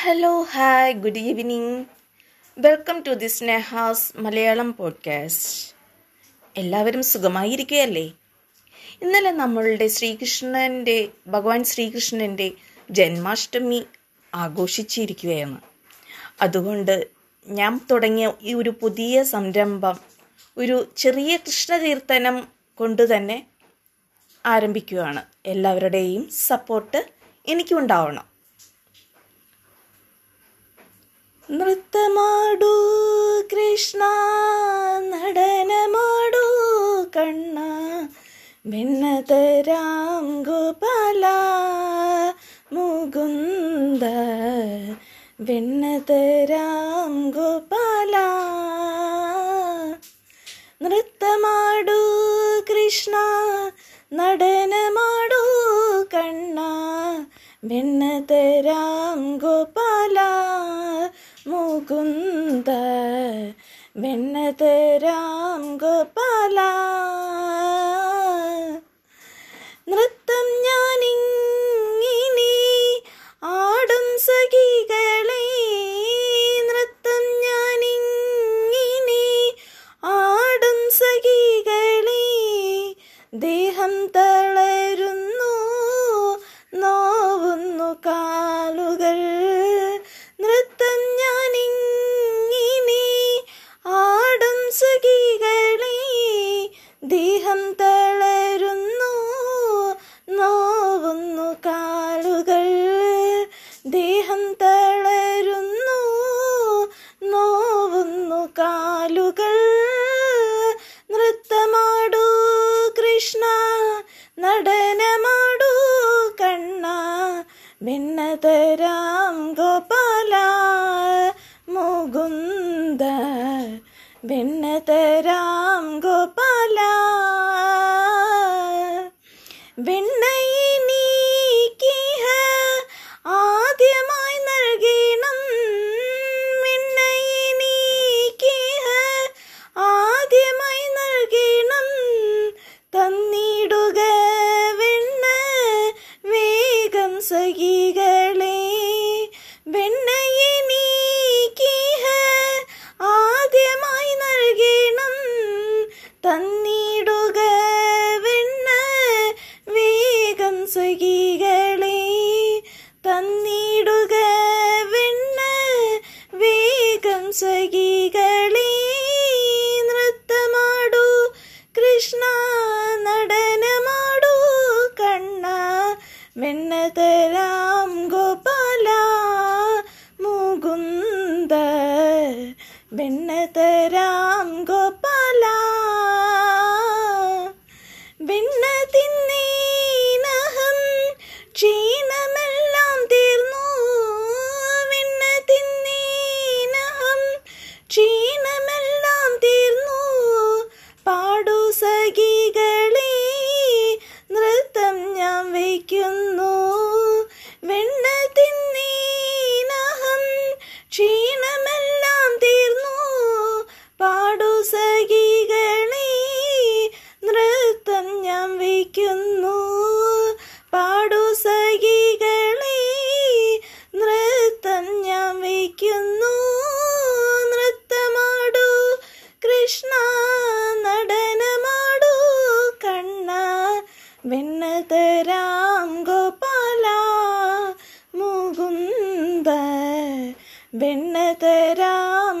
Hello hi good evening welcome to the Sneha's Malayalam podcast എല്ലാവരും സുഖമായിരിക്കുകയല്ലേ? ഇന്നലെ നമ്മളുടെ ശ്രീകൃഷ്ണന്റെ ഭഗവാൻ ശ്രീകൃഷ്ണന്റെ ജന്മാഷ്ടമി ആഘോഷിച്ചിരിക്കുകയാണ്. അതുകൊണ്ട് ഞാൻ തുടങ്ങിയ ഈ ഒരു പുതിയ സംരംഭം ഒരു ചെറിയ കൃഷ്ണതീർത്ഥനം കൊണ്ട് തന്നെ ആരംഭിക്കുകയാണ്. എല്ലാവരുടെയും സപ്പോർട്ട് എനിക്കുണ്ടാവണം. നൃത്തമാടൂ കൃഷ്ണ നടനമാടു കണ്ണ ഭിന്നതരാം ഗോപാല മുകുന്ദ ഭിന്നതരാം ഗോപാല നൃത്തമാടൂ കൃഷ്ണ നടനമാടു കണ്ണ ഭിന്നതരാം ഗോപാല മുകുന്ദ ഭിന്നതരാം ഗോപാല. നൃത്തം ഞാനിങ്ങിനി ആടും സഖികളെ. നൃത്തം ഞാനിങ്ങിനി ആടും സഖികളെ. ദേഹം തളരുന്നു നോവുന്നു കാലുകൾ കാലുകൾ നൃത്തമാടു കൃഷ്ണ നടനമാടൂ കണ്ണ ഭിന്നതരാം ഗോപാല മുകുന്ദ ഭിന്നതരാം ഗോപാല Sagi. വെണ്ണതരാം